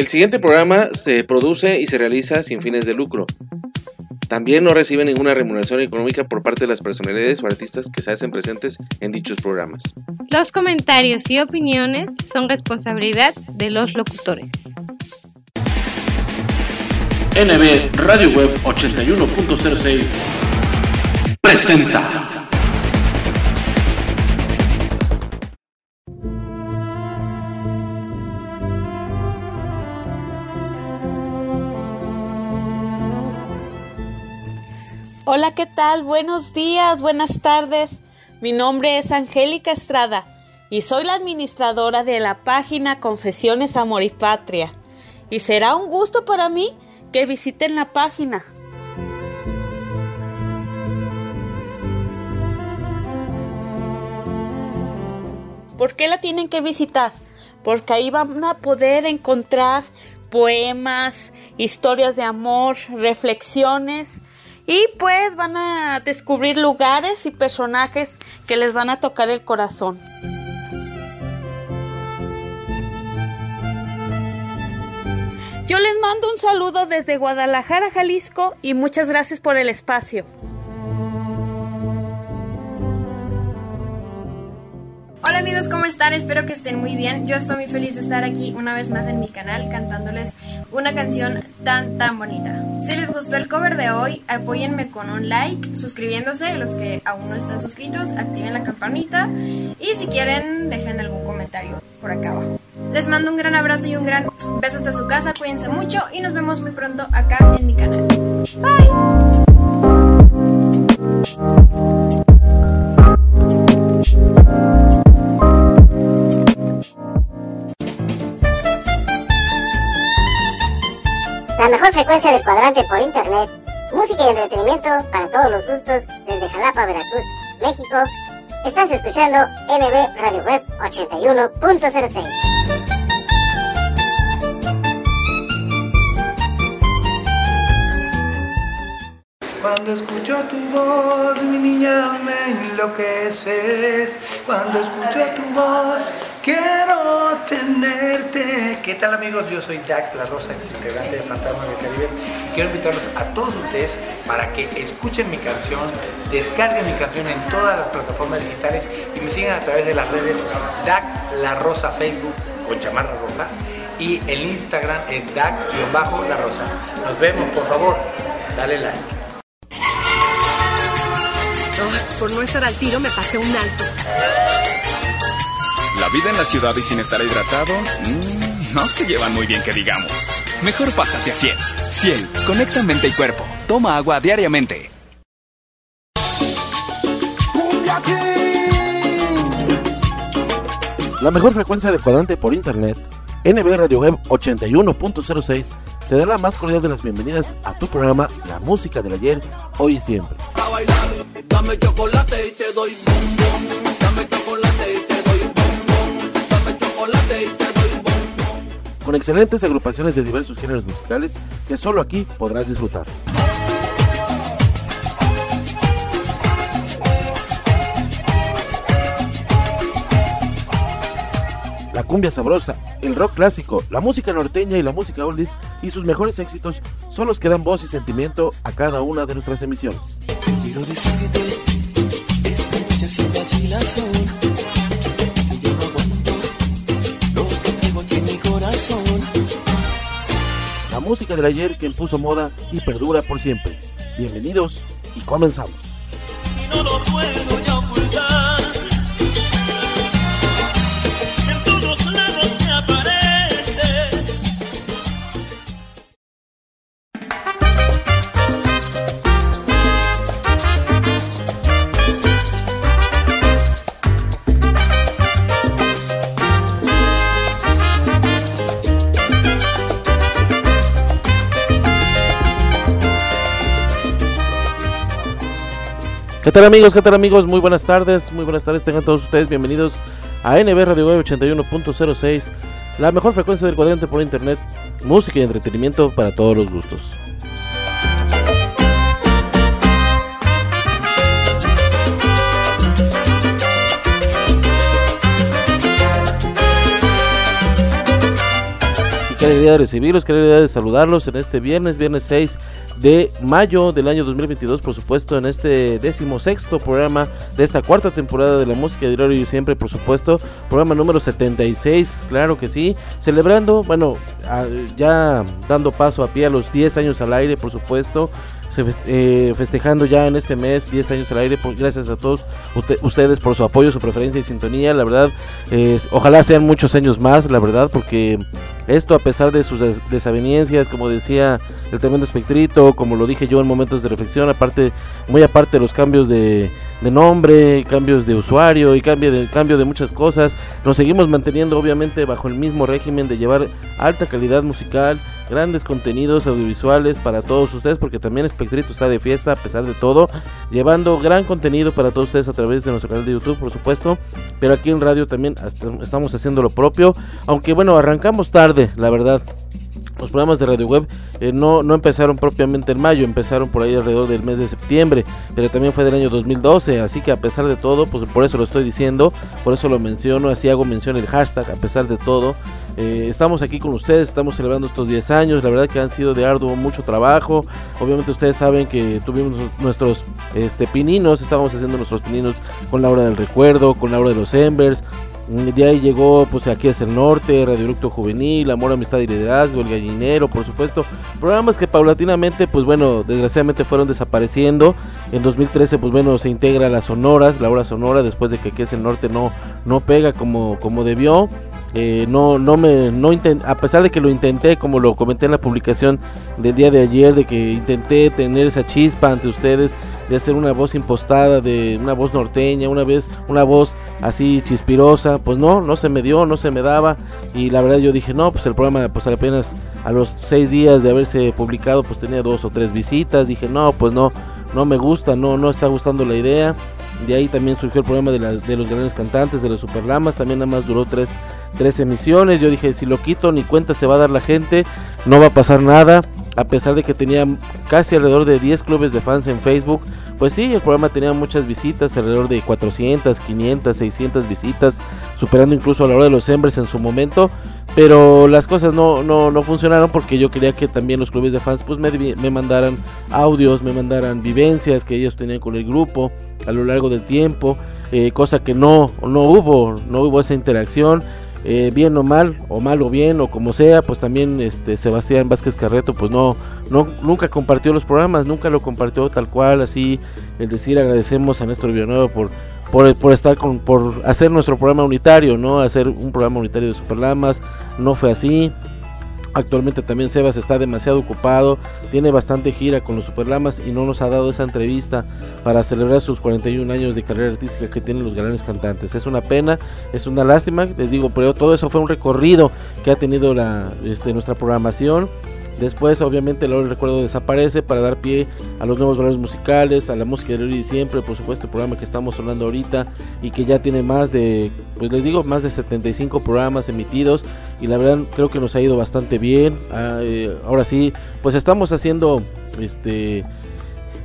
El siguiente programa se produce y se realiza sin fines de lucro. También no recibe ninguna remuneración económica por parte de las personalidades o artistas que se hacen presentes en dichos programas. Los comentarios y opiniones son responsabilidad de los locutores. NB Radio Web 81.06 presenta. Hola, ¿qué tal? Buenos días, buenas tardes. Mi nombre es Angélica Estrada y soy la administradora de la página Confesiones Amor y Patria. Y será un gusto para mí que visiten la página. ¿Por qué la tienen que visitar? Porque ahí van a poder encontrar poemas, historias de amor, reflexiones y pues van a descubrir lugares y personajes que les van a tocar el corazón. Yo les mando un saludo desde Guadalajara, Jalisco y muchas gracias por el espacio. Amigos, ¿cómo están? Espero que estén muy bien. Yo estoy muy feliz de estar aquí una vez más en mi canal cantándoles una canción tan tan bonita. Si les gustó el cover de hoy, apóyenme con un like, suscribiéndose, los que aún no están suscritos, activen la campanita y si quieren dejen algún comentario por acá abajo. Les mando un gran abrazo y un gran beso hasta su casa, cuídense mucho y nos vemos muy pronto acá en mi canal. Bye. La mejor frecuencia del cuadrante por internet, música y entretenimiento para todos los gustos desde Jalapa, Veracruz, México. Estás escuchando NB Radio Web 81.06. Cuando escucho tu voz, mi niña, me enloqueces. Cuando escucho tu voz, quiero tenerte. ¿Qué tal amigos? Yo soy Dax La Rosa, integrante de Fantasma del Caribe. Quiero invitarlos a todos ustedes para que escuchen mi canción, descarguen mi canción en todas las plataformas digitales y me sigan a través de las redes Dax La Rosa Facebook con chamarra roja y el Instagram es Dax-La Rosa. Nos vemos, por favor, dale like. por no estar al tiro me pasé un alto. Vida en la ciudad y sin estar hidratado, mmm, no se llevan muy bien que digamos. Mejor pásate a Ciel. Ciel, conecta mente y cuerpo. Toma agua diariamente. La mejor frecuencia de cuadrante por internet, NB Radio Web 81.06, te da la más cordial de las bienvenidas a tu programa La Música del Ayer, Hoy y Siempre. Dame chocolate y te doy Con excelentes agrupaciones de diversos géneros musicales que solo aquí podrás disfrutar. La cumbia sabrosa, el rock clásico, la música norteña y la música oldies y sus mejores éxitos son los que dan voz y sentimiento a cada una de nuestras emisiones. Quiero decirte esta noche sin vacilación La música del ayer que impuso moda y perdura por siempre. Bienvenidos y comenzamos. Y no lo puedo ¿Qué tal amigos? ¿Qué tal amigos? Muy buenas tardes, muy buenas tardes, tengan todos ustedes bienvenidos a NB Radio Web 81.06, la mejor frecuencia del cuadrante por internet, música y entretenimiento para todos los gustos. qué alegría de recibirlos, qué alegría de saludarlos en este viernes, viernes 6 de mayo del año 2022, por supuesto, en este decimosexto programa de esta cuarta temporada de la música de Diario y siempre, por supuesto, programa número 76, claro que sí, celebrando, bueno, ya dando paso a pie a los 10 años al aire, por supuesto, eh, festejando ya en este mes 10 años al aire. Gracias a todos ustedes por su apoyo, su preferencia y sintonía. La verdad, ojalá sean muchos años más, la verdad, porque esto a pesar de sus des- desavenencias, como decía el tremendo espectrito, como lo dije yo en momentos de reflexión, aparte, muy aparte de los cambios de, nombre, cambios de usuario y cambio de, cambio de muchas cosas, nos seguimos manteniendo obviamente bajo el mismo régimen de llevar alta calidad musical, grandes contenidos audiovisuales para todos ustedes, porque también Espectrito está de fiesta a pesar de todo, llevando gran contenido para todos ustedes a través de nuestro canal de YouTube, por supuesto, pero aquí en radio también estamos haciendo lo propio, aunque bueno, arrancamos tarde, la verdad. Los programas de radio web eh, no, no empezaron propiamente en mayo, empezaron por ahí alrededor del mes de septiembre, pero también fue del año 2012, así que a pesar de todo, pues por eso lo estoy diciendo, por eso lo menciono, así hago mención el hashtag, a pesar de todo. Eh, estamos aquí con ustedes, estamos celebrando estos 10 años, la verdad que han sido de arduo mucho trabajo, obviamente ustedes saben que tuvimos nuestros este, pininos, estábamos haciendo nuestros pininos con la hora del recuerdo, con la hora de los Embers, De ahí llegó, pues aquí es el norte, Radio Directo Juvenil, Amor, Amistad y Liderazgo, El Gallinero, por supuesto. Programas que paulatinamente, pues bueno, desgraciadamente fueron desapareciendo. En 2013, pues bueno, se integra las sonoras, la hora sonora, después de que aquí es el norte no, no pega como, como debió. Eh, no, no me, no a pesar de que lo intenté, como lo comenté en la publicación del día de ayer, de que intenté tener esa chispa ante ustedes, de hacer una voz impostada, de una voz norteña, una vez, una voz así chispirosa, pues no, no se me dio, no se me daba, y la verdad yo dije, no, pues el programa, pues apenas a los seis días de haberse publicado, pues tenía dos o tres visitas, dije, no, pues no, no me gusta, no, no está gustando la idea. De ahí también surgió el programa de, de los grandes cantantes, de los superlamas. También nada más duró tres, tres emisiones. Yo dije, si lo quito, ni cuenta se va a dar la gente. No va a pasar nada. A pesar de que tenía casi alrededor de 10 clubes de fans en Facebook. Pues sí, el programa tenía muchas visitas, alrededor de 400, 500, 600 visitas. Superando incluso a la hora de los Embers en su momento. Pero las cosas no, no, no funcionaron porque yo quería que también los clubes de fans pues me, me mandaran audios, me mandaran vivencias que ellos tenían con el grupo a lo largo del tiempo, eh, cosa que no, no hubo, no hubo esa interacción. Eh, bien o mal, o mal o bien, o como sea, pues también este Sebastián Vázquez Carreto, pues no, no, nunca compartió los programas, nunca lo compartió tal cual, así, el decir agradecemos a Néstor Villanueva por, por, por estar con, por hacer nuestro programa unitario, ¿no? Hacer un programa unitario de Superlamas, no fue así. Actualmente también Sebas está demasiado ocupado, tiene bastante gira con los Superlamas y no nos ha dado esa entrevista para celebrar sus 41 años de carrera artística que tienen los grandes cantantes. Es una pena, es una lástima, les digo, pero todo eso fue un recorrido que ha tenido la, este, nuestra programación. Después, obviamente, el recuerdo desaparece para dar pie a los nuevos valores musicales, a la música de y siempre, por supuesto, el programa que estamos hablando ahorita y que ya tiene más de, pues les digo, más de 75 programas emitidos y la verdad creo que nos ha ido bastante bien. Ah, eh, ahora sí, pues estamos haciendo, este,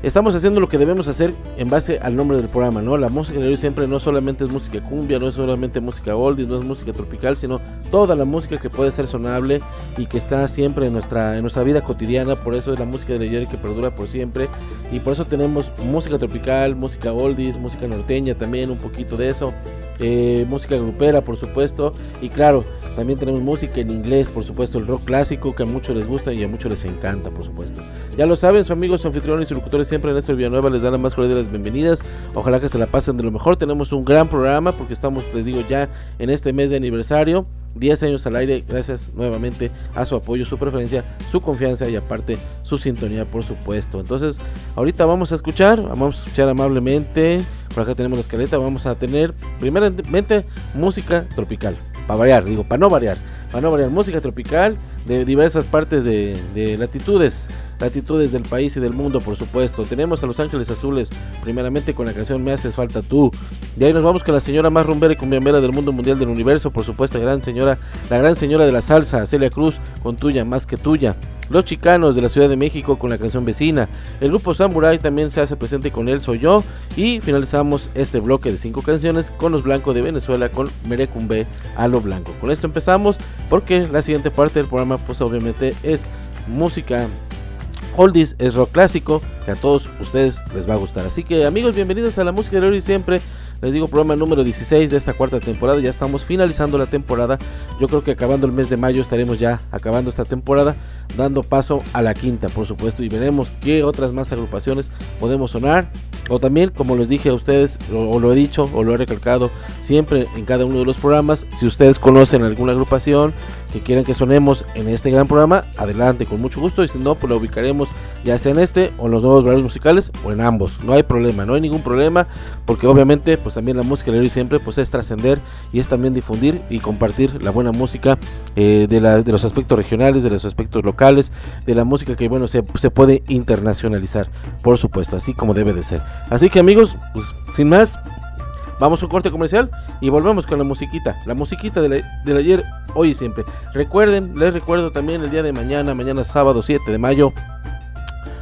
estamos haciendo lo que debemos hacer en base al nombre del programa, ¿no? La música de hoy siempre no solamente es música cumbia, no es solamente música oldies, no es música tropical, sino toda la música que puede ser sonable y que está siempre en nuestra, en nuestra vida cotidiana, por eso es la música de ayer que perdura por siempre, y por eso tenemos música tropical, música oldies, música norteña también, un poquito de eso, eh, música grupera por supuesto, y claro, también tenemos música en inglés, por supuesto, el rock clásico que a muchos les gusta y a muchos les encanta, por supuesto. Ya lo saben, su amigos, su anfitriones y locutores siempre Néstor Villanueva les dan la más cordial de las bienvenidas. Ojalá que se la pasen de lo mejor. Tenemos un gran programa porque estamos, les digo, ya en este mes de aniversario. 10 años al aire, gracias nuevamente a su apoyo, su preferencia, su confianza y aparte su sintonía, por supuesto. Entonces, ahorita vamos a escuchar, vamos a escuchar amablemente. Por acá tenemos la escaleta, vamos a tener primeramente música tropical, para variar, digo, para no variar, para no variar, música tropical de diversas partes de, de latitudes, latitudes del país y del mundo, por supuesto. Tenemos a Los Ángeles Azules, primeramente con la canción Me haces falta tú. De ahí nos vamos con la señora más rumbera y cumbiambera del mundo mundial del universo, por supuesto, gran señora, la gran señora de la salsa, Celia Cruz, con tuya más que tuya. Los Chicanos de la Ciudad de México con la canción Vecina. El grupo Samurai también se hace presente con Él Soy Yo. Y finalizamos este bloque de cinco canciones con los blancos de Venezuela con Merecumbe a lo blanco. Con esto empezamos porque la siguiente parte del programa pues obviamente es música oldies, es rock clásico que a todos ustedes les va a gustar. Así que amigos, bienvenidos a la música de hoy y siempre. Les digo, programa número 16 de esta cuarta temporada. Ya estamos finalizando la temporada. Yo creo que acabando el mes de mayo estaremos ya acabando esta temporada, dando paso a la quinta, por supuesto. Y veremos qué otras más agrupaciones podemos sonar. O también, como les dije a ustedes, o, o lo he dicho, o lo he recalcado siempre en cada uno de los programas, si ustedes conocen alguna agrupación que quieran que sonemos en este gran programa, adelante, con mucho gusto. Y si no, pues lo ubicaremos ya sea en este o en los nuevos horarios musicales o en ambos. No hay problema, no hay ningún problema, porque obviamente, pues también la música de hoy siempre pues es trascender y es también difundir y compartir la buena música eh, de, los aspectos regionales, de los aspectos locales, de la música que bueno se, se puede internacionalizar, por supuesto, así como debe de ser. Así que amigos, pues sin más, Vamos a un corte comercial y volvemos con la musiquita. La musiquita del de ayer, hoy y siempre. Recuerden, les recuerdo también el día de mañana, mañana sábado 7 de mayo.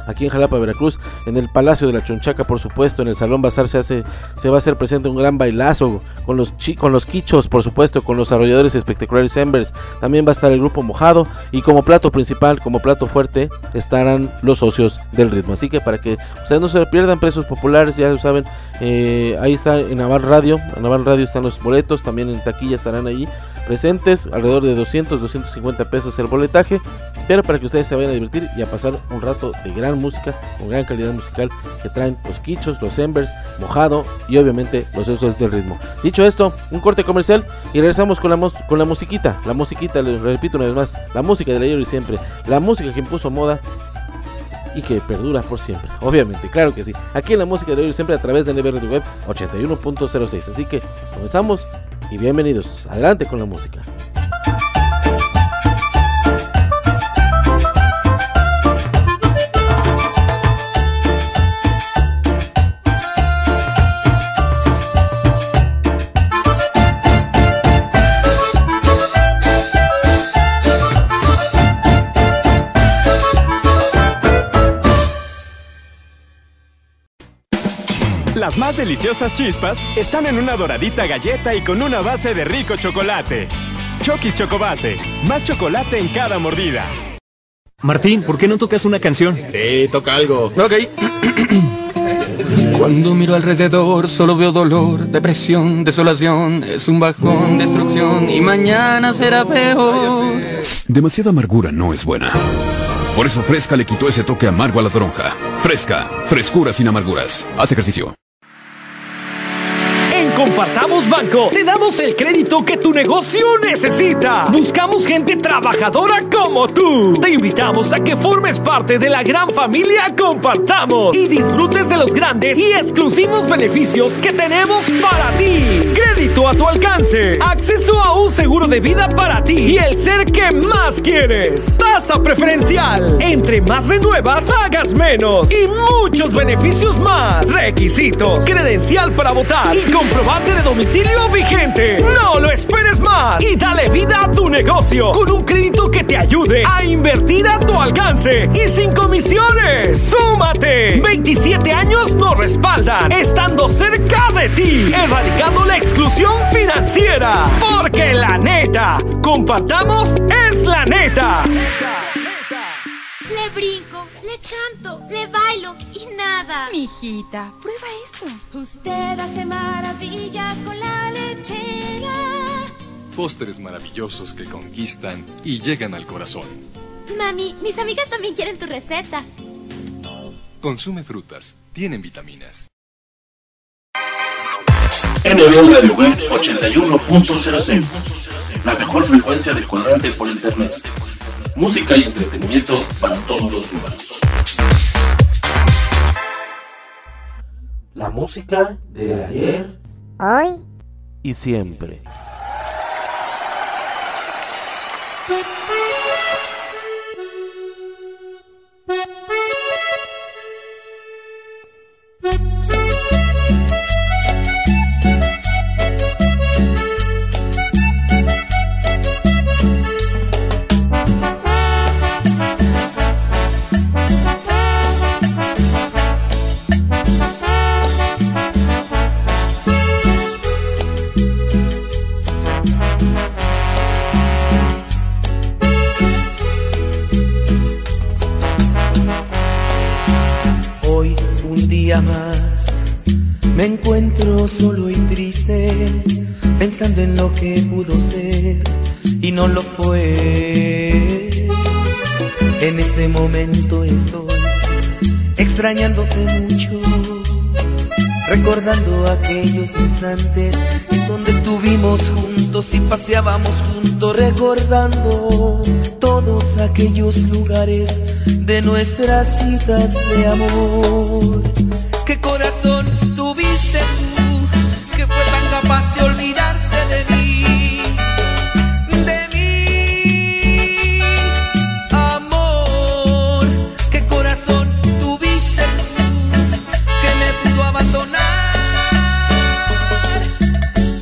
Aquí en Jalapa, Veracruz, en el Palacio de la Chonchaca, por supuesto, en el Salón Bazar se hace, se va a hacer presente un gran bailazo con los chi, con los quichos, por supuesto, con los arrolladores espectaculares Embers. También va a estar el grupo Mojado y como plato principal, como plato fuerte, estarán los socios del ritmo. Así que para que ustedes no se pierdan precios populares, ya lo saben, eh, ahí está en Naval Radio, en Naval Radio están los boletos, también en taquilla estarán allí presentes, alrededor de 200, 250 pesos el boletaje, pero para que ustedes se vayan a divertir y a pasar un rato de gran música, con gran calidad musical que traen los quichos, los embers, mojado y obviamente los socios del ritmo. Dicho esto, un corte comercial y regresamos con la, con la musiquita, la musiquita, les repito una vez más, la música del ayer y siempre, la música que impuso moda y que perdura por siempre. Obviamente, claro que sí. Aquí en la música de hoy siempre a través de NB Radio Web 81.06. Así que comenzamos y bienvenidos. Adelante con la música. Las más deliciosas chispas están en una doradita galleta y con una base de rico chocolate. Chokis Chocobase, más chocolate en cada mordida. Martín, ¿por qué no tocas una canción? Sí, toca algo. Ok. Cuando miro alrededor solo veo dolor, depresión, desolación, es un bajón, destrucción y mañana será peor. Demasiada amargura no es buena. Por eso Fresca le quitó ese toque amargo a la toronja. Fresca, frescura sin amarguras. Haz ejercicio. Compartamos Banco, te damos el crédito que tu negocio necesita. Buscamos gente trabajadora como tú. Te invitamos a que formes parte de la gran familia Compartamos y disfrutes de los grandes y exclusivos beneficios que tenemos para ti. Crédito a tu alcance, acceso a un seguro de vida para ti y el ser que más quieres. Tasa preferencial. Entre más renuevas, hagas menos y muchos beneficios más. Requisitos, credencial para votar y comprobar de domicilio vigente. No lo esperes más y dale vida a tu negocio con un crédito que te ayude a invertir a tu alcance y sin comisiones. ¡Súmate! 27 años nos respaldan, estando cerca de ti, erradicando la exclusión financiera. Porque la neta, compartamos es la neta. Le brinco, canto, le bailo y nada. Mijita, prueba esto. Usted hace maravillas con la lechera. Postres maravillosos que conquistan y llegan al corazón. Mami, mis amigas también quieren tu receta. Consume frutas, tienen vitaminas. NB Radio Web 81.06 La mejor frecuencia de cuadrante por internet música y entretenimiento para todos los humanos. La música de ayer, hoy y siempre. Solo y triste, pensando en lo que pudo ser y no lo fue. En este momento estoy extrañándote mucho, recordando aquellos instantes en donde estuvimos juntos y paseábamos juntos, recordando todos aquellos lugares de nuestras citas de amor. ¿Qué corazón tuviste tú que fue tan capaz de olvidarse de mí? De mí, amor. ¿Qué corazón tuviste tú que me pudo abandonar?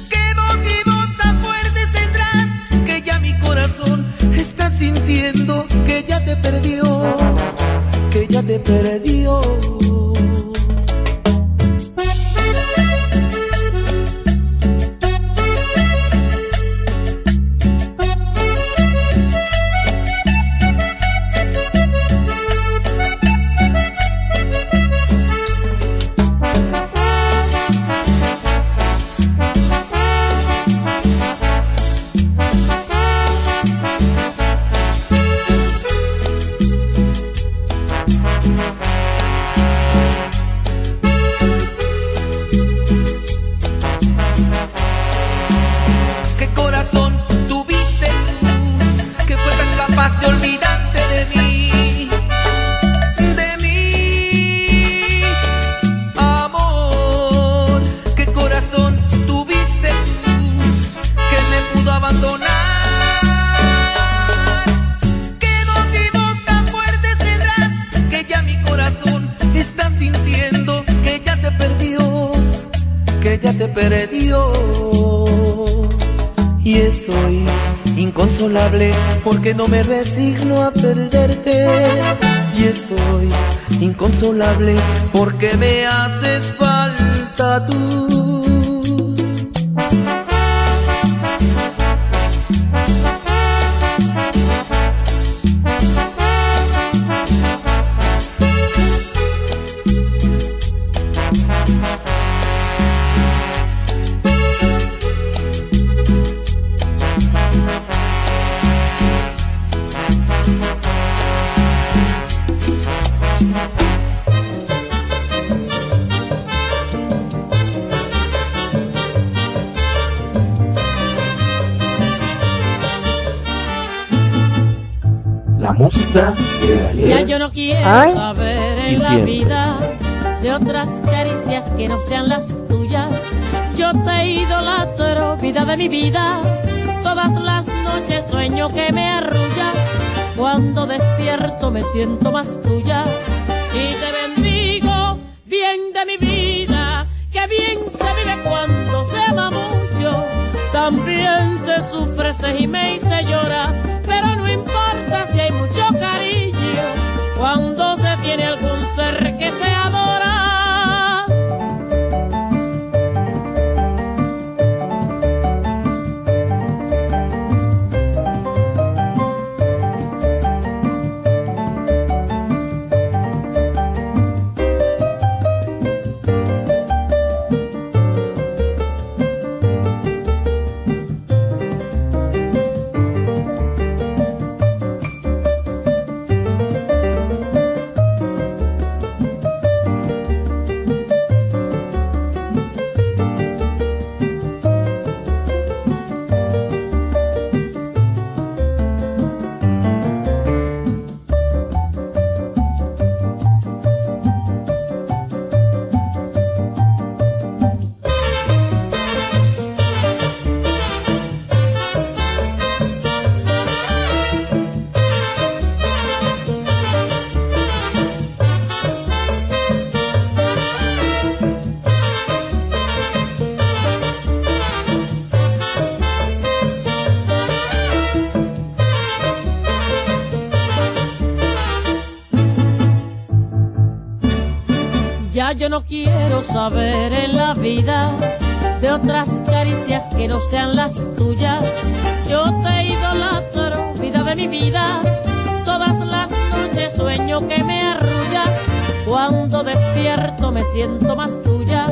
¿Qué motivos tan fuertes tendrás que ya mi corazón está sintiendo que ya te perdió? Que ya te perdió. Inconsolable porque no me resigno a perderte y estoy inconsolable porque me haces falta tú. De ayer. Ya yo no quiero Ay. saber Y en la siempre. vida de otras caricias que no sean las tuyas. Yo te idolatro, vida de mi vida. Todas las noches sueño que me arrullas. Cuando despierto me siento más tuya. Y te bendigo, bien de mi vida. Que bien se vive cuando se ama mucho. También se sufre, se gime y se llora. Tiene algún Yo no quiero saber en la vida de otras caricias que no sean las tuyas. Yo te idolatro, vida de mi vida. Todas las noches sueño que me arrullas. Cuando despierto me siento más tuya.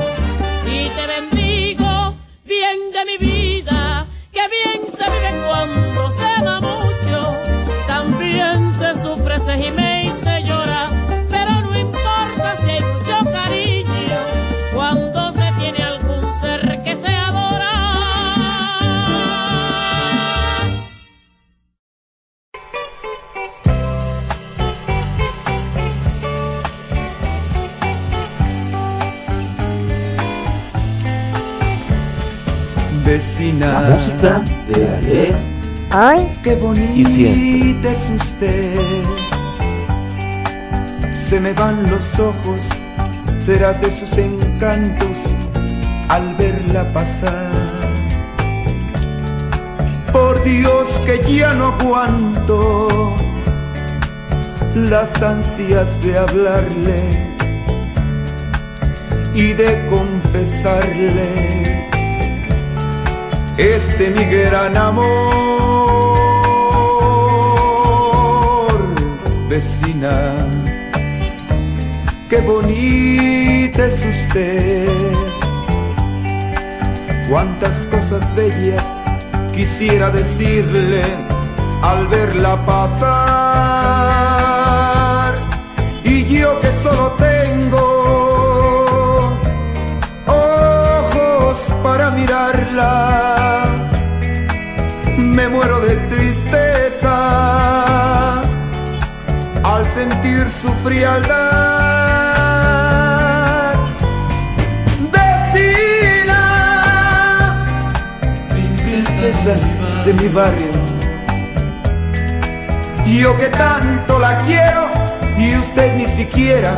Las ansias de hablarle y de confesarle este mi gran amor, vecina. Qué bonita es usted. Cuántas cosas bellas quisiera decirle al verla pasar. Barrio, yo que tanto la quiero y usted ni siquiera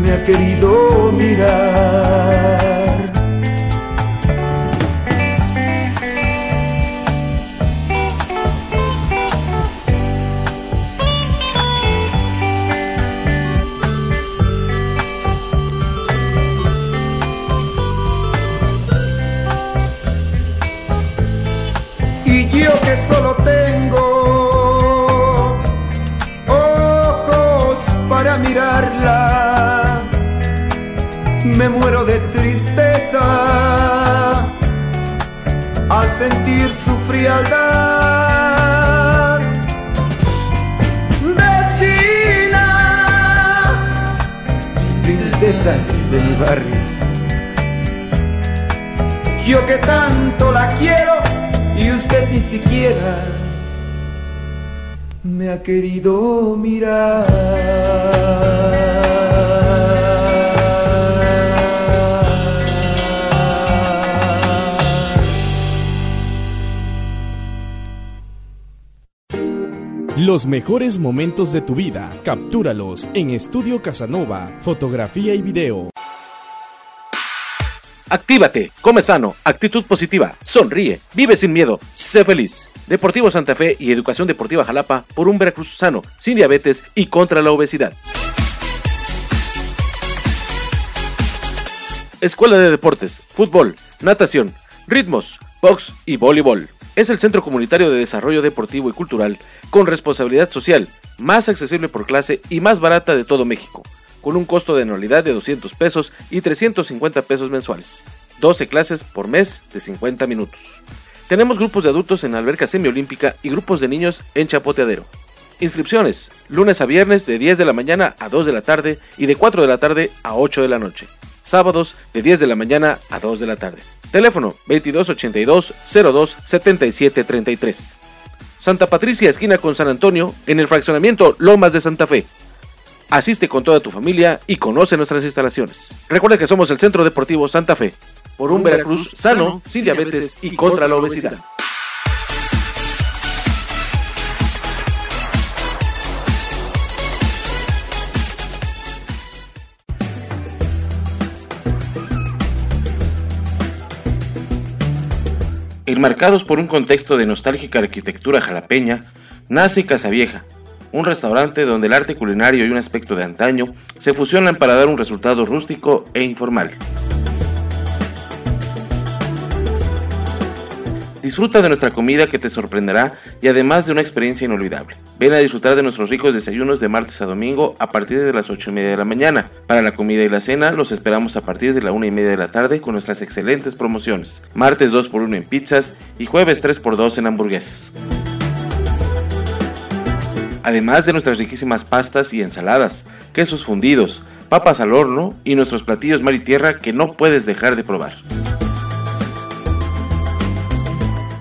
me ha querido mirar. Princesa de barrio, yo que tanto la quiero y usted ni siquiera me ha querido mirar. Los mejores momentos de tu vida, captúralos en Estudio Casanova, fotografía y video. Actívate, come sano, actitud positiva, sonríe, vive sin miedo, sé feliz. Deportivo Santa Fe y Educación Deportiva Jalapa por un Veracruz sano, sin diabetes y contra la obesidad. Escuela de Deportes, Fútbol, Natación, Ritmos, Box y Voleibol. Es el centro comunitario de desarrollo deportivo y cultural con responsabilidad social, más accesible por clase y más barata de todo México, con un costo de anualidad de 200 pesos y 350 pesos mensuales. 12 clases por mes de 50 minutos. Tenemos grupos de adultos en alberca semiolímpica y grupos de niños en Chapoteadero. Inscripciones, lunes a viernes de 10 de la mañana a 2 de la tarde y de 4 de la tarde a 8 de la noche. Sábados de 10 de la mañana a 2 de la tarde. Teléfono 2282 02 77 33. Santa Patricia, esquina con San Antonio, en el fraccionamiento Lomas de Santa Fe. Asiste con toda tu familia y conoce nuestras instalaciones. Recuerda que somos el Centro Deportivo Santa Fe, por un Veracruz sano, sin diabetes y contra la obesidad. Enmarcados por un contexto de nostálgica arquitectura jalapeña, nace Casa Vieja, un restaurante donde el arte culinario y un aspecto de antaño se fusionan para dar un resultado rústico e informal. Disfruta de nuestra comida que te sorprenderá y además de una experiencia inolvidable. Ven a disfrutar de nuestros ricos desayunos de martes a domingo a partir de las 8 y media de la mañana. Para la comida y la cena los esperamos a partir de la 1 y media de la tarde con nuestras excelentes promociones. Martes 2x1 en pizzas y jueves 3x2 en hamburguesas. Además de nuestras riquísimas pastas y ensaladas, quesos fundidos, papas al horno y nuestros platillos mar y tierra que no puedes dejar de probar.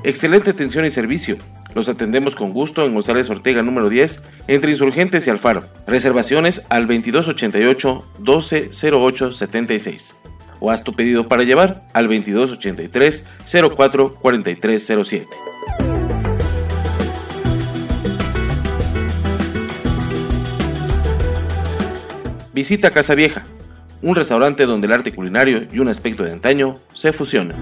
Excelente atención y servicio. Los atendemos con gusto en González Ortega número 10, entre Insurgentes y Alfaro. Reservaciones al 2288 120876. o haz tu pedido para llevar al 2283 04 4307. Visita Casa Vieja, un restaurante donde el arte culinario y un aspecto de antaño se fusionan.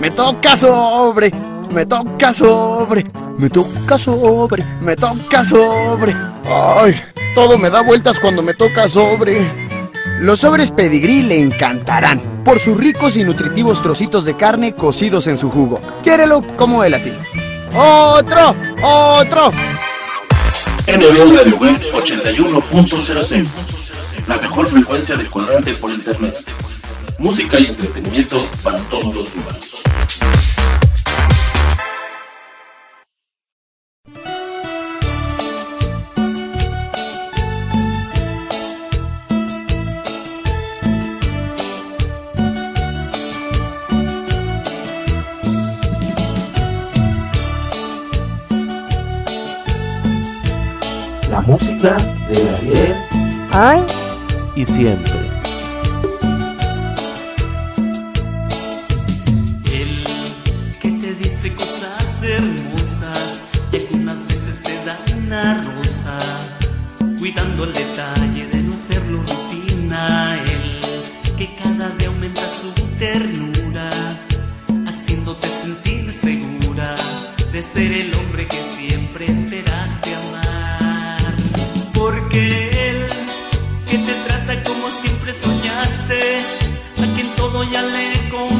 Me toca sobre, me toca sobre, me toca sobre, me toca sobre. Ay, todo me da vueltas cuando me toca sobre. Los sobres pedigrí le encantarán por sus ricos y nutritivos trocitos de carne cocidos en su jugo. Quiérelo como él a ti. ¡Otro! ¡Otro! NB Radio Web 81.06 La mejor frecuencia de cuadrante por internet. Música y entretenimiento para todos los humanos. Música de ayer Ay. y siempre. que te dice cosas hermosas y algunas veces te da una rosa, cuidando el detalle todo ya le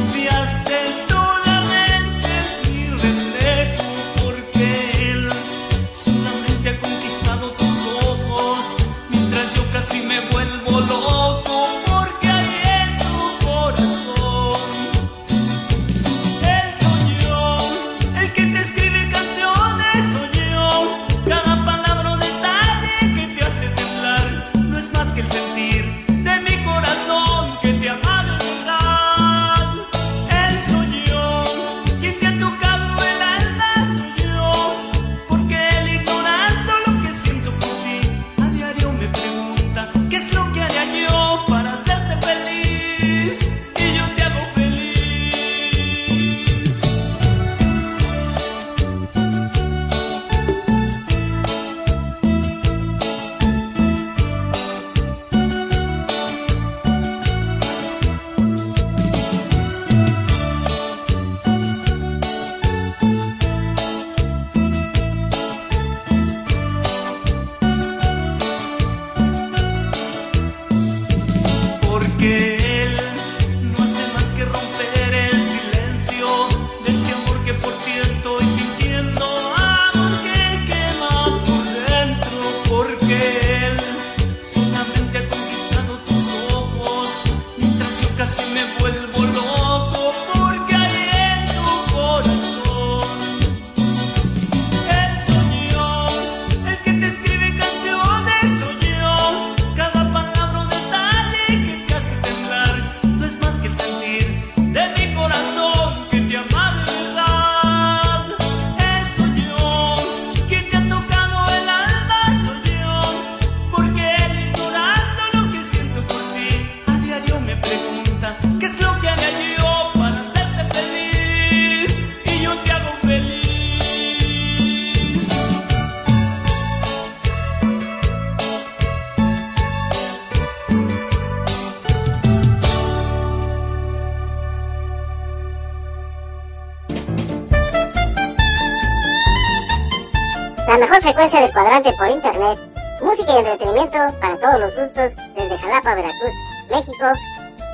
frecuencia del cuadrante por internet. Música y entretenimiento para todos los gustos desde Jalapa, Veracruz, México.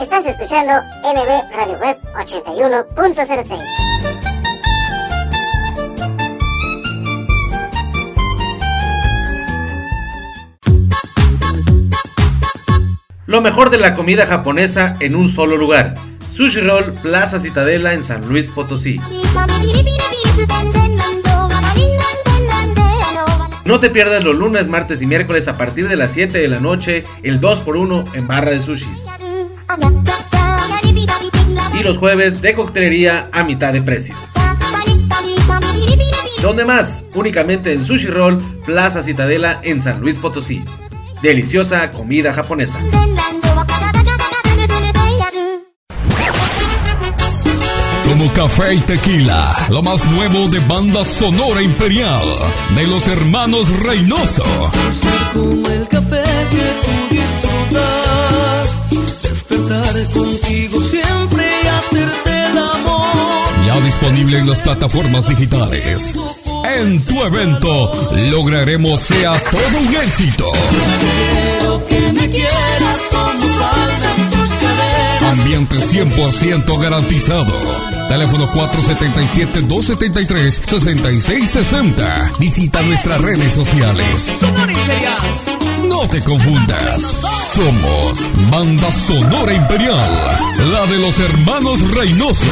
Estás escuchando NB Radio Web 81.06. Lo mejor de la comida japonesa en un solo lugar. Sushi Roll Plaza Citadela en San Luis Potosí. No te pierdas los lunes, martes y miércoles a partir de las 7 de la noche, el 2x1 en barra de sushis. Y los jueves de coctelería a mitad de precio. ¿Dónde más? Únicamente en Sushi Roll, Plaza Citadela en San Luis Potosí. Deliciosa comida japonesa. Como café y tequila, lo más nuevo de banda sonora imperial de los hermanos Reynoso. Como el café que tú disfrutas, despertar contigo siempre y hacerte el amor. Ya disponible en las plataformas digitales. En tu evento lograremos sea todo un éxito. Quiero que me quieras como faltan tus caderas. Ambiente 100% garantizado. Teléfono 477-273-6660. Visita nuestras redes sociales. No te confundas. Somos Banda Sonora Imperial. La de los hermanos Reynoso.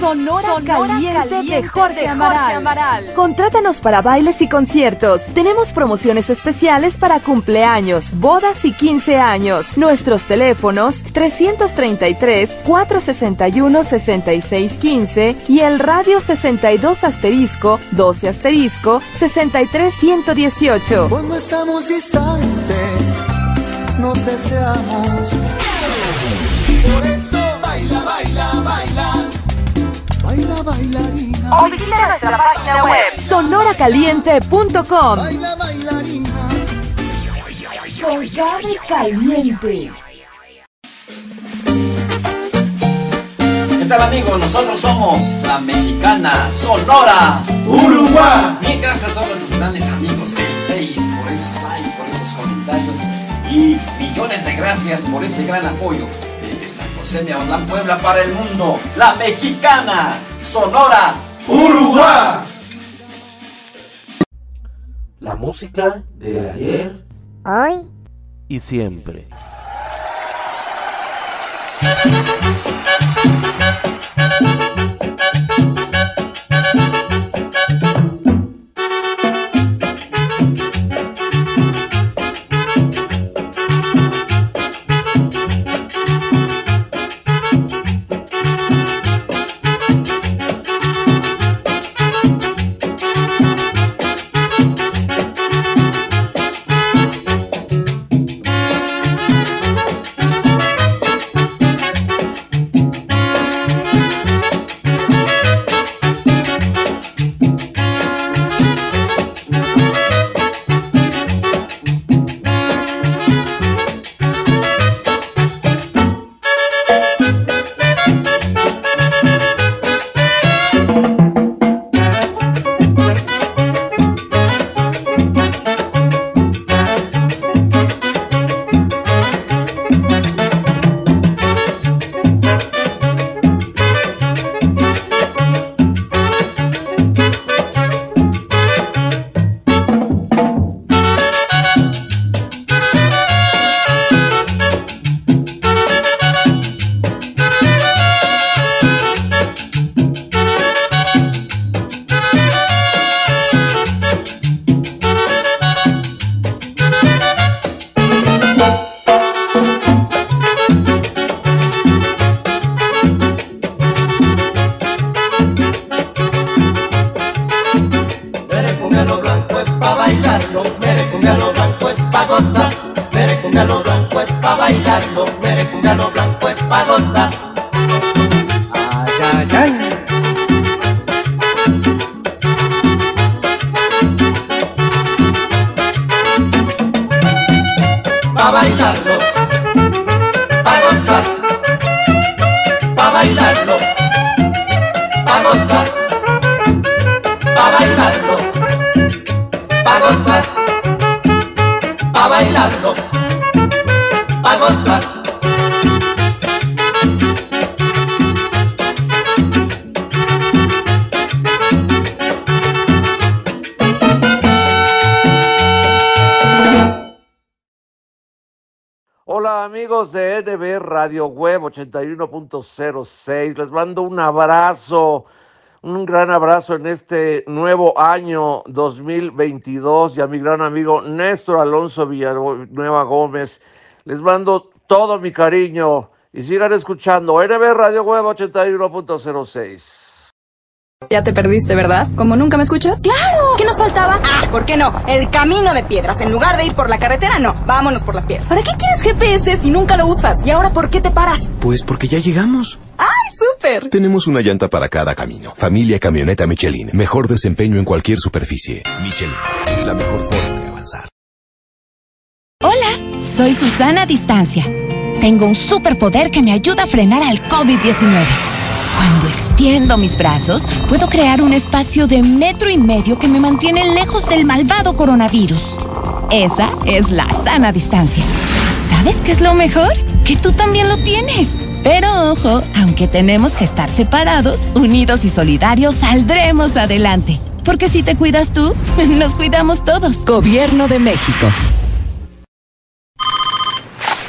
Sonora, caliente, de Jorge, Amaral. Contrátanos para bailes y conciertos. Tenemos promociones especiales para cumpleaños, bodas y 15 años. Nuestros teléfonos 333-461-6615 y el radio 62 asterisco 12 asterisco 63118. Cuando estamos distantes, nos deseamos. Por eso baila, baila, baila. Baila bailarina. O visita nuestra página web sonoracaliente.com. Baila bailarina. Colgado caliente. ¿Qué tal amigos? Nosotros somos la mexicana Sonora Uruguay. Bien, gracias a todos nuestros grandes amigos del Face por esos likes, por esos comentarios y millones de gracias por ese gran apoyo Aguadán, Puebla para el mundo. La mexicana Sonora Uruguay. La música de ayer Hoy y siempre. Mere cumbia lo blanco es pa' gozar. Mere cumbia lo blanco es pa' bailarlo, mere cumbia lo blanco es pa' gozar. NB Radio Web 81.06, les mando un abrazo, un gran abrazo en este nuevo año 2022 y a mi gran amigo Néstor Alonso Villanueva Gómez, les mando todo mi cariño y sigan escuchando NB Radio Web 81.06. Ya te perdiste, ¿verdad? ¿Como nunca me escuchas? ¡Claro! ¿Qué nos faltaba? Ah, ¿por qué no? El camino de piedras. En lugar de ir por la carretera, no. Vámonos por las piedras. ¿Para qué quieres GPS si nunca lo usas? ¿Y ahora por qué te paras? Pues porque ya llegamos. ¡Ay, súper! Tenemos una llanta para cada camino. Familia Camioneta Michelin. Mejor desempeño en cualquier superficie. Michelin. La mejor forma de avanzar. Hola, soy Susana Distancia. Tengo un superpoder que me ayuda a frenar al COVID-19. Cuando extiendo mis brazos, puedo crear un espacio de metro y medio que me mantiene lejos del malvado coronavirus. Esa es la sana distancia. ¿Sabes qué es lo mejor? Que tú también lo tienes. Pero ojo, aunque tenemos que estar separados, unidos y solidarios, saldremos adelante. Porque si te cuidas tú, nos cuidamos todos. Gobierno de México.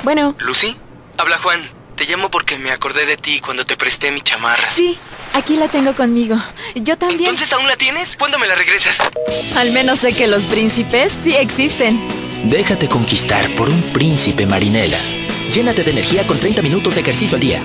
Bueno. Lucy, habla Juan. Te llamo porque me acordé de ti cuando te presté mi chamarra. Sí, aquí la tengo conmigo. Yo también. ¿Entonces aún la tienes? ¿Cuándo me la regresas? Al menos sé que los príncipes sí existen. Déjate conquistar por un príncipe marinela. Llénate de energía con 30 minutos de ejercicio al día.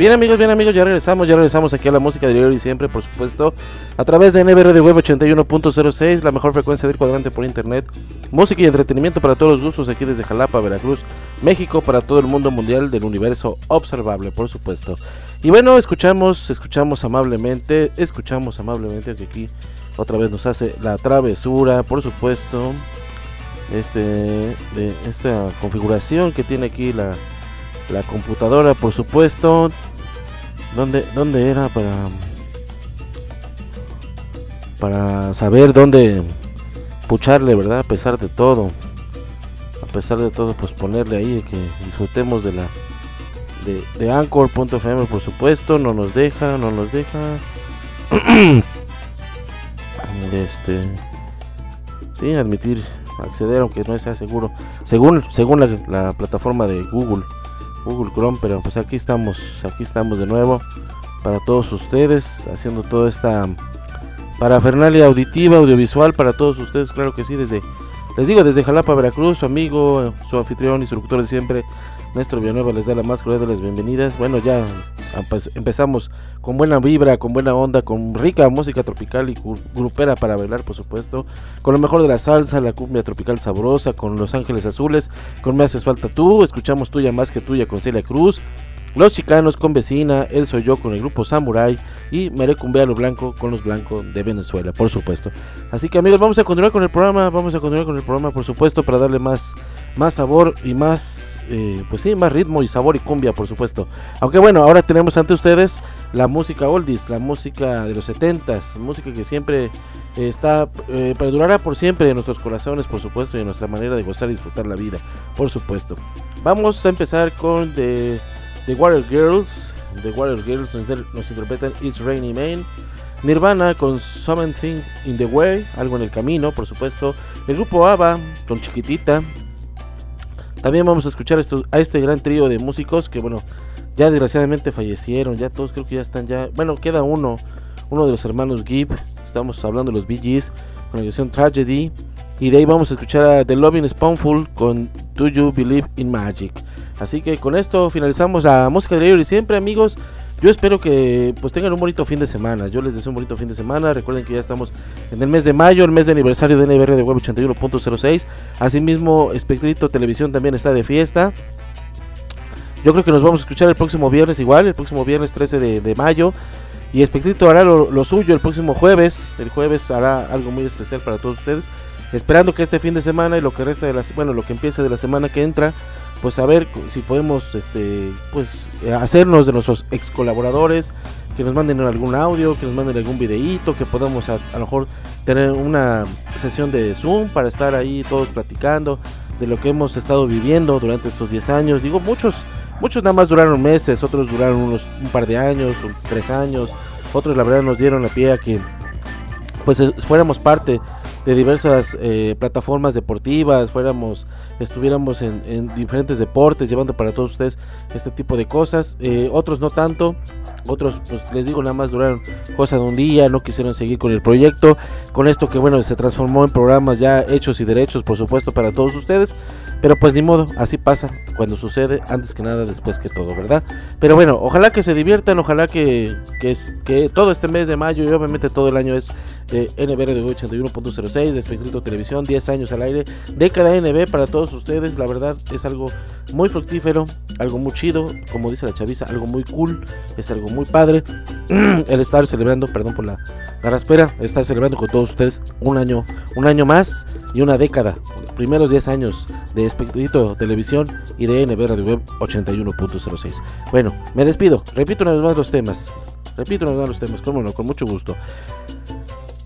Bien amigos, bien amigos, ya regresamos, ya regresamos aquí a la música de hoy y siempre, por supuesto, a través de NBR de Web 81.06, la mejor frecuencia del cuadrante por internet, música y entretenimiento para todos los gustos aquí desde Jalapa, Veracruz, México, para todo el mundo mundial del universo observable, por supuesto. Y bueno, escuchamos, escuchamos amablemente, escuchamos amablemente que aquí otra vez nos hace la travesura, por supuesto, este, de esta configuración que tiene aquí la la computadora por supuesto ¿Dónde, dónde era para para saber dónde pucharle verdad a pesar de todo. A pesar de todo pues ponerle ahí que disfrutemos de la de, de anchor.fm por supuesto. No nos deja no nos deja. Este sí admitir acceder aunque no sea seguro. Según según la, la plataforma de google Google Chrome, pero pues aquí estamos, aquí estamos de nuevo para todos ustedes, haciendo toda esta parafernalia auditiva, audiovisual para todos ustedes, claro que sí, desde, les digo, desde Jalapa, Veracruz, su amigo, su anfitrión locutor de siempre, Néstor Villanueva les da la más cordial de las bienvenidas. Bueno, ya empezamos con buena vibra, con buena onda, con rica música tropical y grupera para bailar, por supuesto. Con lo mejor de la salsa, la cumbia tropical sabrosa, con Los Ángeles Azules, con Me Haces Falta Tú, escuchamos Tuya Más que Tuya con Celia Cruz. Los Chicanos con Vecina, Él Soy Yo con el grupo Samurai y Merecumbea lo Blanco con los Blancos de Venezuela, por supuesto. Así que amigos, vamos a continuar con el programa, vamos a continuar con el programa, por supuesto, para darle más, más sabor y más, eh, pues sí, más ritmo y sabor y cumbia, por supuesto. Aunque bueno, ahora tenemos ante ustedes la música oldies, la música de los 70s, música que siempre está, eh, perdurará por siempre en nuestros corazones, por supuesto, y en nuestra manera de gozar y disfrutar la vida, por supuesto. Vamos a empezar con de The Water Girls. The Water Girls nos, interpretan It's Rainy Man. Nirvana con Something in the Way, algo en el camino, por supuesto. El grupo ABBA con Chiquitita. También vamos a escuchar a este gran trío de músicos que, bueno, ya desgraciadamente fallecieron. Ya todos creo que ya están ya. Bueno, queda uno, uno de los hermanos Gibb. Estamos hablando de los Bee con la canción Tragedy. Y de ahí vamos a escuchar a The Loving Spoonful con Do You Believe in Magic. Así que con esto finalizamos la música de y siempre amigos. Yo espero que pues tengan un bonito fin de semana. Yo les deseo un bonito fin de semana. Recuerden que ya estamos en el mes de mayo, el mes de aniversario de NBR de Web 81.06. Asimismo, Espectrito Televisión también está de fiesta. Yo creo que nos vamos a escuchar el próximo viernes igual, el próximo viernes 13 de, mayo. Y Espectrito hará lo, suyo el próximo jueves. El jueves hará algo muy especial para todos ustedes. Esperando que este fin de semana y lo que resta de la, bueno, lo que empiece de la semana que entra, pues a ver si podemos este pues hacernos de nuestros ex colaboradores que nos manden algún audio que nos manden algún videíto que podamos a, lo mejor tener una sesión de zoom para estar ahí todos platicando de lo que hemos estado viviendo durante estos 10 años. Digo muchos muchos nada más duraron meses otros duraron unos un par de años tres años otros la verdad nos dieron la pie a que pues fuéramos parte de diversas eh, plataformas deportivas, fuéramos, estuviéramos en, en, diferentes deportes, llevando para todos ustedes este tipo de cosas. Eh, otros no tanto, otros, pues les digo, nada más duraron cosa de un día, no quisieron seguir con el proyecto. Con esto que, bueno, se transformó en programas ya hechos y derechos, por supuesto, para todos ustedes. Pero pues ni modo, así pasa cuando sucede, antes que nada, después que todo, ¿verdad? Pero bueno, ojalá que se diviertan, ojalá que, que, que todo este mes de mayo y obviamente todo el año es de NB de 81.06, de Espectrito Televisión, 10 años al aire, década NB para todos ustedes, la verdad es algo muy fructífero, algo muy chido, como dice la chaviza, algo muy cool, es algo muy padre, el estar celebrando, perdón por la espera, estar celebrando con todos ustedes un año, un año más y una década, primeros 10 años de Espectrito Televisión y de NB Radio Web 81.06. Bueno, me despido, repito una vez más los temas, repito una vez más los temas, cómo no, con mucho gusto.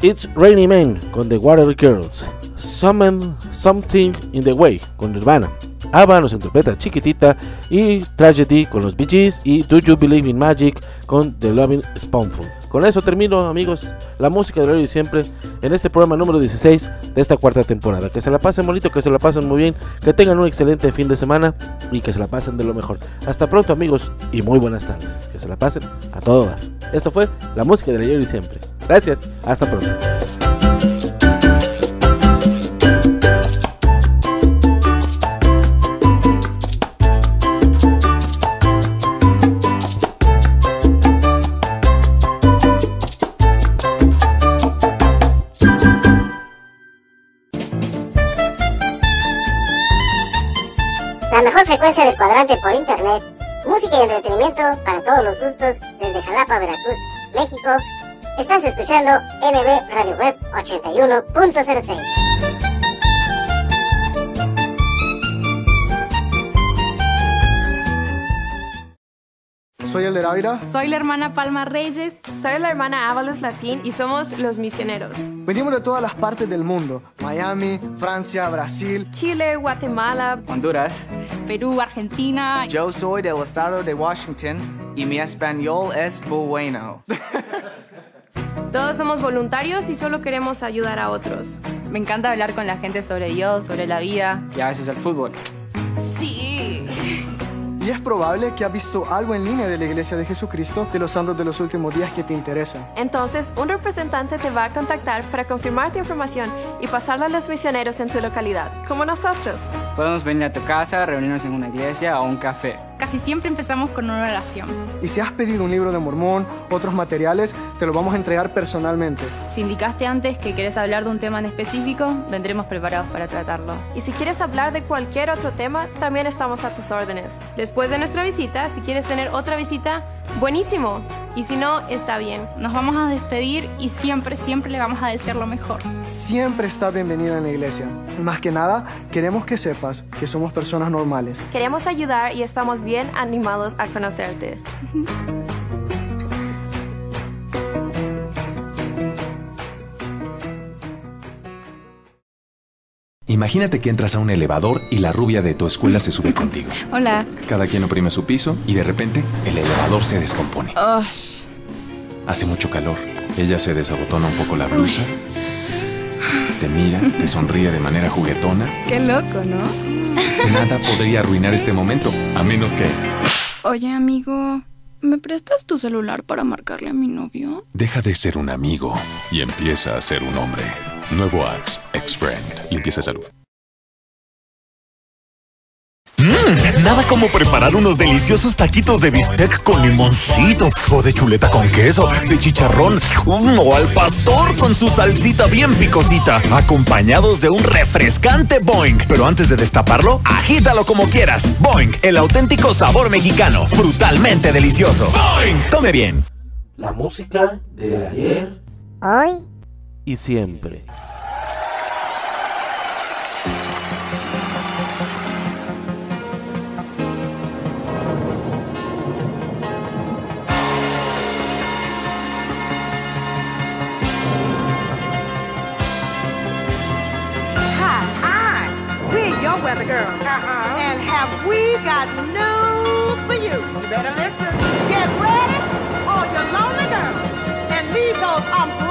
It's Rainy Man con The Water Girls. Summon Something in the Way con Nirvana. Ava nos interpreta Chiquitita y Tragedy con los Bee y Do You Believe in Magic con The Loving Spoonful. Con eso termino, amigos, la música de hoy y siempre en este programa número 16 de esta cuarta temporada. Que se la pasen bonito, que se la pasen muy bien, que tengan un excelente fin de semana y que se la pasen de lo mejor. Hasta pronto, amigos, y muy buenas tardes. Que se la pasen a todo dar. Esto fue la música de ayer y siempre. Gracias, hasta pronto. La mejor frecuencia del cuadrante por internet, música y entretenimiento para todos los gustos desde Jalapa, Veracruz, México. Estás escuchando NB Radio Web 81.06. Soy el de Ávila. Soy la hermana Palma Reyes. Soy la hermana Ábalos Latín y somos los misioneros. Venimos de todas las partes del mundo. Miami, Francia, Brasil. Chile, Guatemala. Honduras. Perú, Argentina. Yo soy del estado de Washington y mi español es bueno. Todos somos voluntarios y solo queremos ayudar a otros. Me encanta hablar con la gente sobre Dios, sobre la vida y a veces el fútbol. Probable que has visto algo en línea de la Iglesia de Jesucristo de los Santos de los Últimos Días que te interesa. Entonces, un representante te va a contactar para confirmar tu información y pasarla a los misioneros en tu localidad, como nosotros. Podemos venir a tu casa, reunirnos en una iglesia o un café. Casi siempre empezamos con una oración. Y si has pedido un libro de Mormón, otros materiales, te lo vamos a entregar personalmente. Si indicaste antes que quieres hablar de un tema en específico, vendremos preparados para tratarlo. Y si quieres hablar de cualquier otro tema, también estamos a tus órdenes. Después de nuestra visita, si quieres tener otra visita, buenísimo. Y si no, está bien. Nos vamos a despedir y siempre, siempre le vamos a desear lo mejor. Siempre está bienvenido en la iglesia. Más que nada, queremos que sepas que somos personas normales. Queremos ayudar y estamos bien animados a conocerte. Imagínate que entras a un elevador y la rubia de tu escuela se sube contigo. Hola. Cada quien oprime su piso y de repente el elevador se descompone. Hace mucho calor. Ella se desabotona un poco la blusa. Te mira, te sonríe de manera juguetona. Qué loco, ¿no? Nada podría arruinar este momento, a menos que... Oye, amigo, ¿me prestas tu celular para marcarle a mi novio? Deja de ser un amigo y empieza a ser un hombre. Nuevo Axe, X-Friend. Limpieza de salud. Mmm, nada como preparar unos deliciosos taquitos de bistec con limoncito, o de chuleta con queso, de chicharrón, mm, o al pastor con su salsita bien picosita, acompañados de un refrescante Boing. Pero antes de destaparlo, agítalo como quieras. Boing, el auténtico sabor mexicano, brutalmente delicioso. Boing, tome bien. La música de ayer, hoy y siempre. Your weather girls. Uh-huh. And have we got news for you? You better listen. Get ready, all your lonely girls, and leave those umbrellas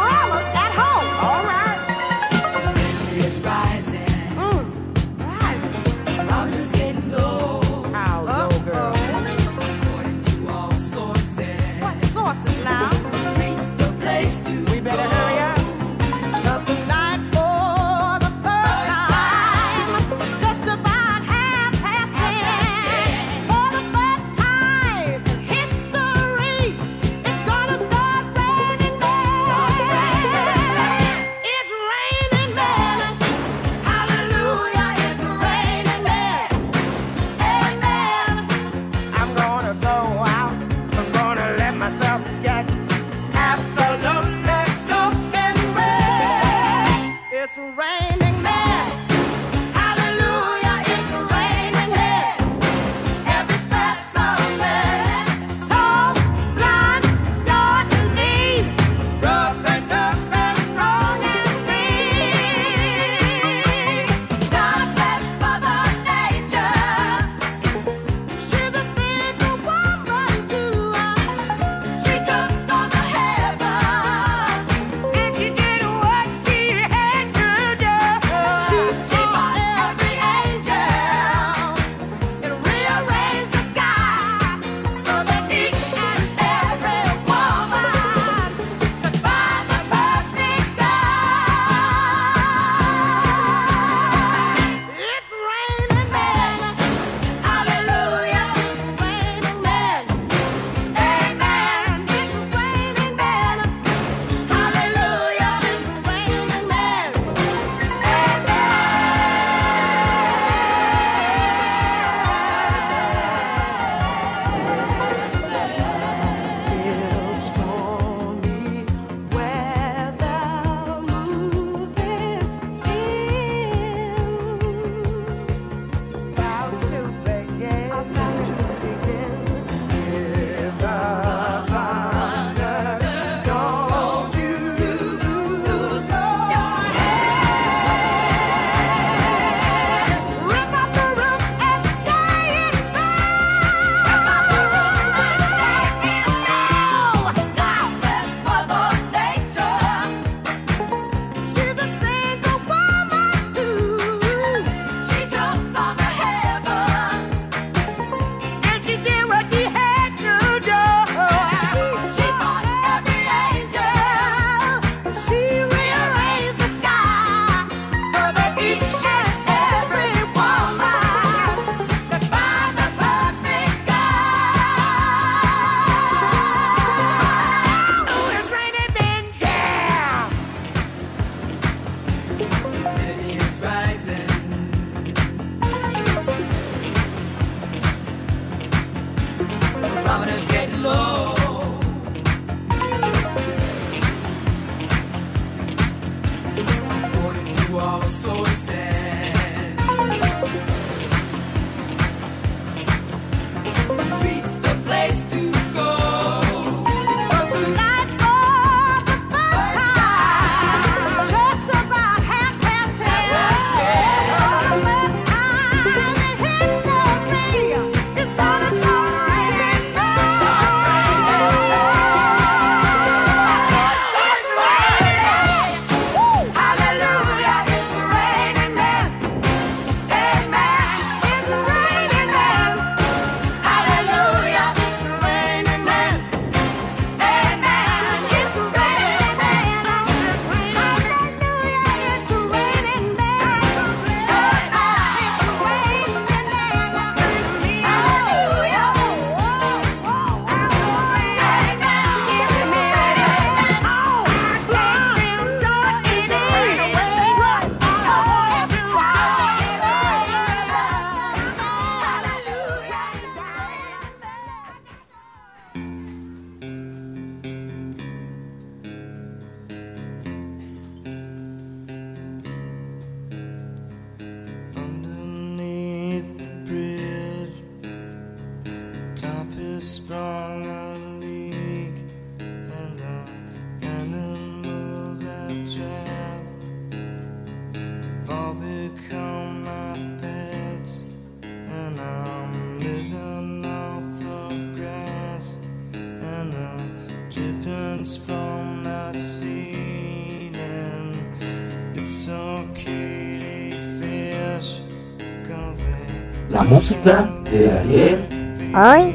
La música de ayer Hoy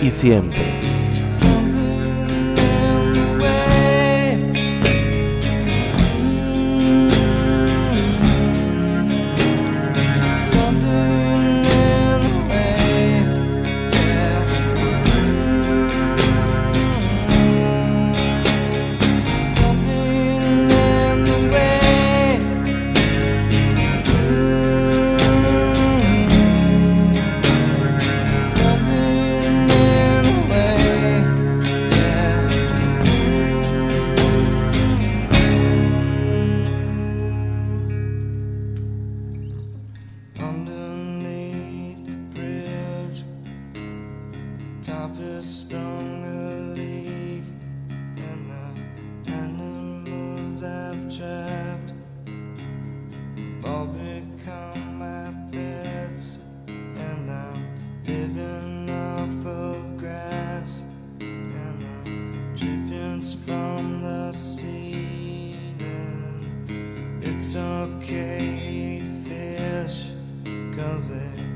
y siempre. it's okay, fish, cause it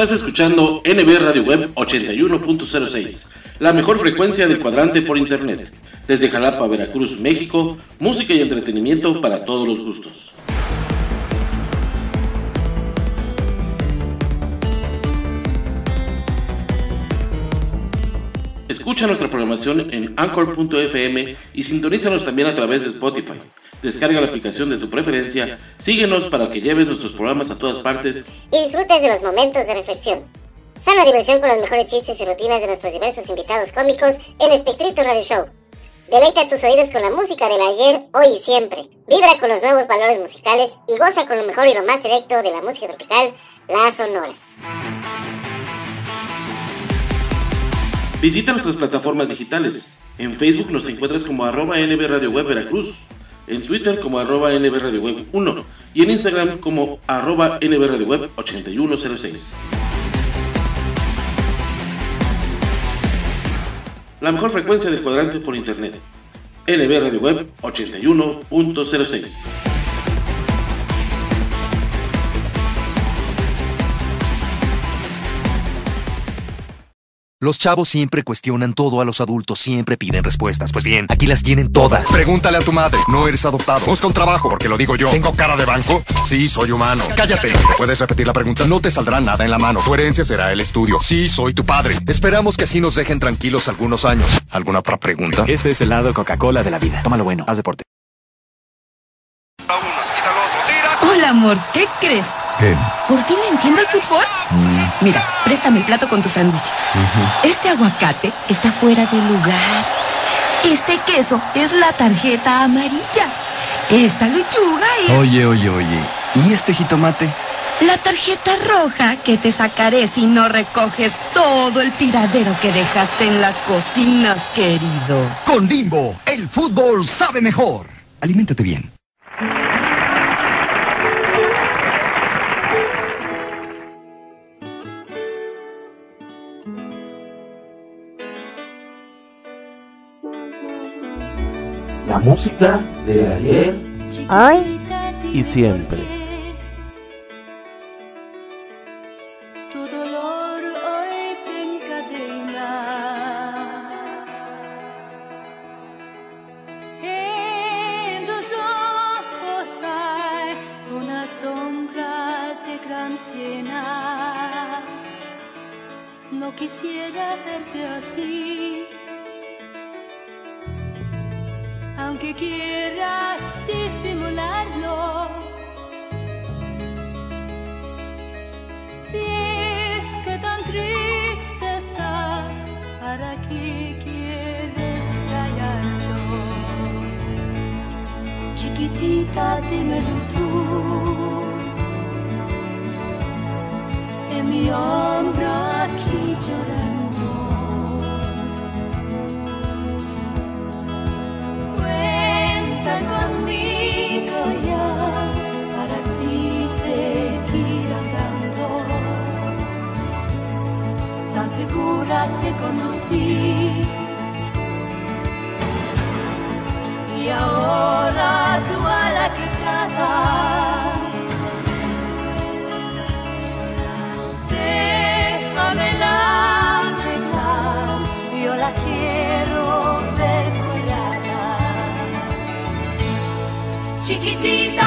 Estás escuchando NB Radio Web 81.06, la mejor frecuencia del cuadrante por internet. Desde Jalapa, Veracruz, México, música y entretenimiento para todos los gustos. Escucha nuestra programación en anchor.fm y sintonízanos también a través de Spotify. Descarga la aplicación de tu preferencia, síguenos para que lleves nuestros programas a todas partes y disfrutes de los momentos de reflexión. Sana diversión con los mejores chistes y rutinas de nuestros diversos invitados cómicos en Espectrito Radio Show. Deleita tus oídos con la música del ayer, hoy y siempre. Vibra con los nuevos valores musicales y goza con lo mejor y lo más selecto de la música tropical, las sonoras. Visita nuestras plataformas digitales. En Facebook nos encuentras como arroba NB Radio Web Veracruz, en Twitter como arroba NB Radio Web 1 y en Instagram como arroba NB Radio Web 8106. La mejor frecuencia del cuadrante por internet. NB Radio Web 81.06. Los chavos siempre cuestionan todo a los adultos, siempre piden respuestas. Pues bien, aquí las tienen todas. Pregúntale a tu madre. No eres adoptado. Busca un trabajo porque lo digo yo. ¿Tengo cara de banco? Sí, soy humano. Cállate. ¿Puedes repetir la pregunta? No te saldrá nada en la mano. Tu herencia será el estudio. Sí, soy tu padre. Esperamos que así nos dejen tranquilos algunos años. ¿Alguna otra pregunta? Este es el lado Coca-Cola de la vida. Tómalo bueno, haz deporte. Hola, amor, ¿qué crees? ¿Qué? ¿Por fin le entiendo el fútbol? Mm, Mira, préstame el plato con tu sándwich. Este aguacate está fuera de lugar. Este queso es la tarjeta amarilla. Esta lechuga es Oye, oye, oye. ¿Y este jitomate? la tarjeta roja que te sacaré si no recoges todo el tiradero que dejaste en la cocina, querido. Con Bimbo, el fútbol sabe mejor. Aliméntate bien. La música de ayer Hoy y siempre. Tu dolor hoy te encadena. En tus ojos hay una sombra de gran pena. No quisiera verte así. Aunque quieras disimularlo. Si es que tan triste estás, ¿para qué quieres callarlo? Chiquitita, dímelo tú. En mi hombro aquí llorando. Segura te conocí. Y ahora tú a la que tratas. Déjamela arreglar, yo la quiero ver colgada. Chiquitita,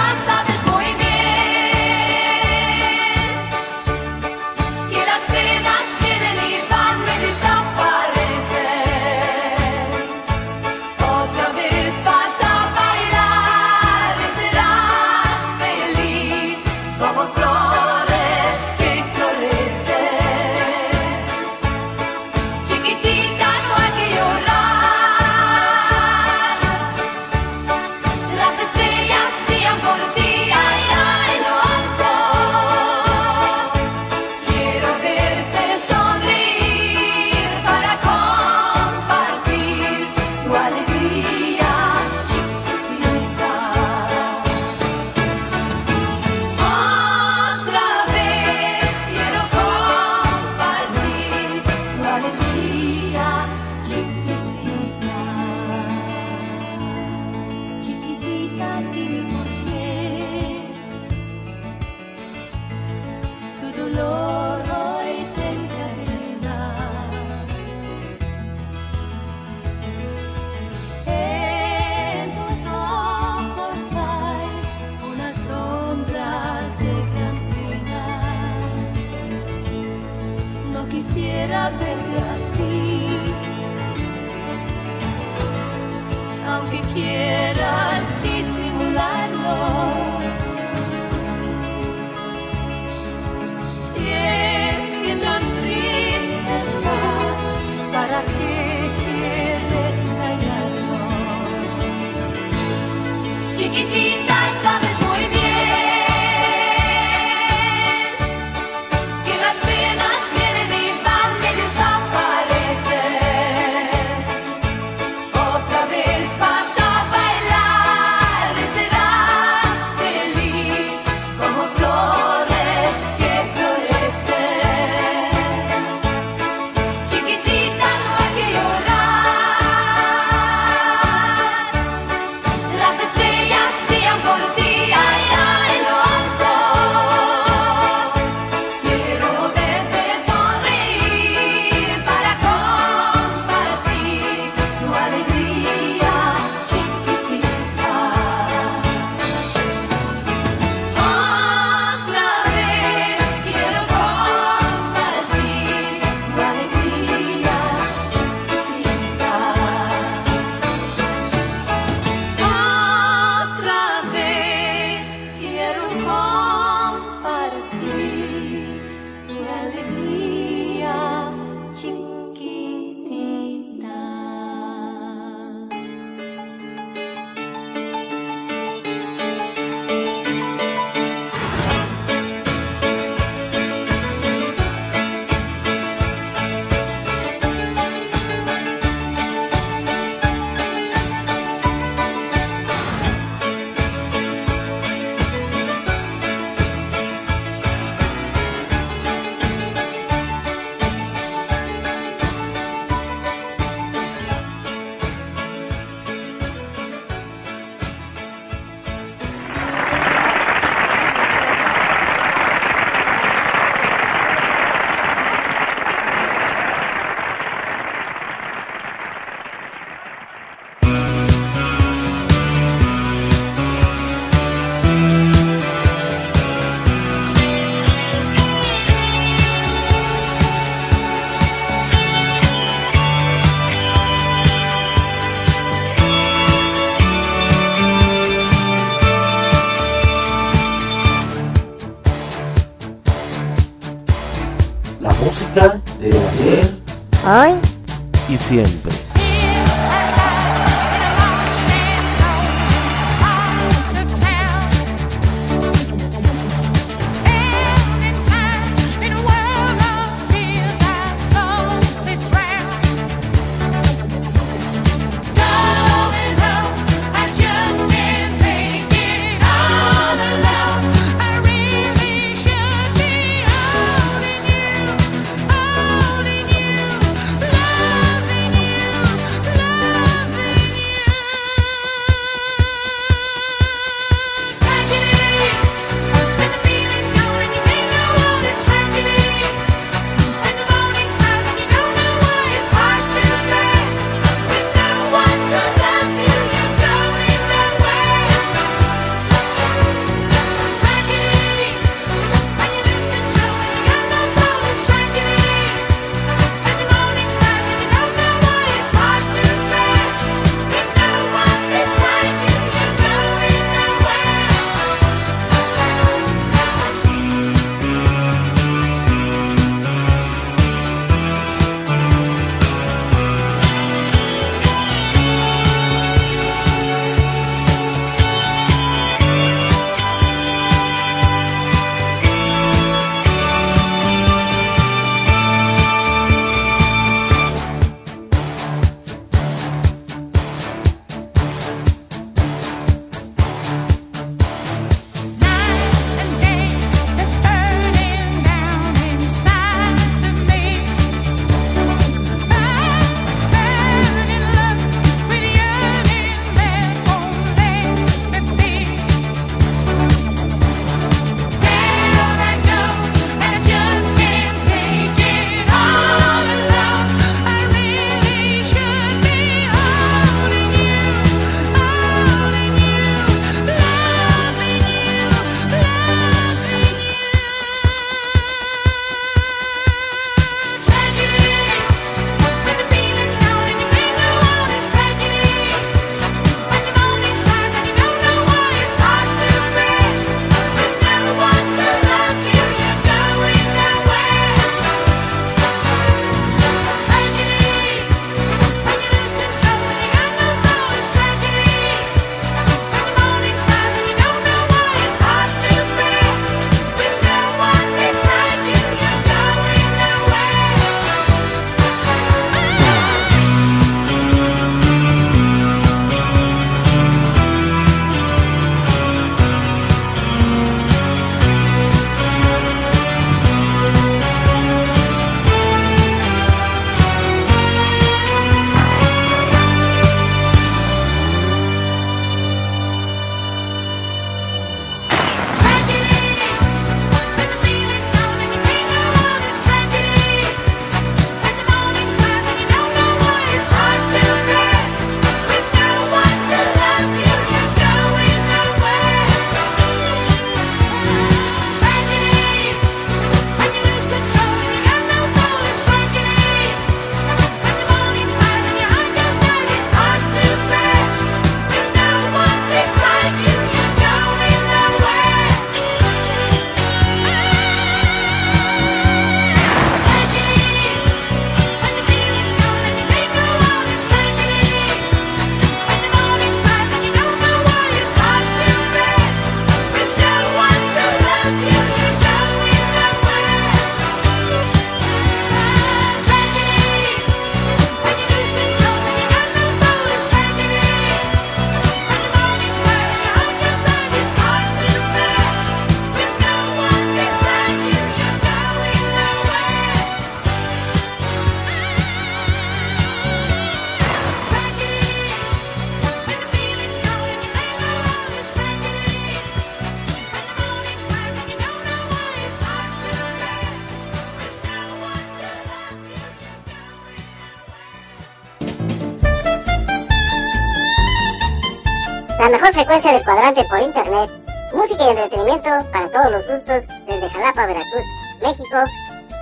por internet. Música y entretenimiento para todos los gustos desde Jalapa, Veracruz, México.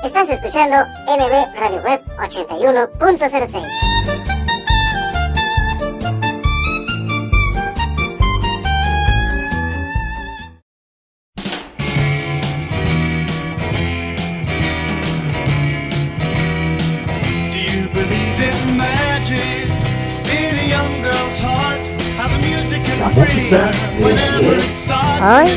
Estás escuchando NB Radio Web 81.06. Ay.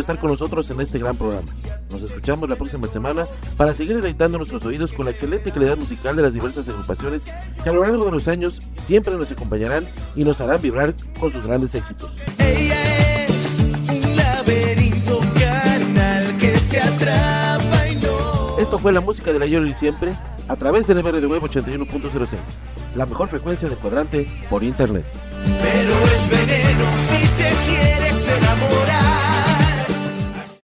estar con nosotros en este gran programa. Nos escuchamos la próxima semana para seguir deleitando nuestros oídos con la excelente calidad musical de las diversas agrupaciones que a lo largo de los años siempre nos acompañarán y nos harán vibrar con sus grandes éxitos. Ella es un laberinto carnal que te atrapa y no... Esto fue la música de la Yoli siempre a través del MRD Web 81.06, la mejor frecuencia de cuadrante por internet.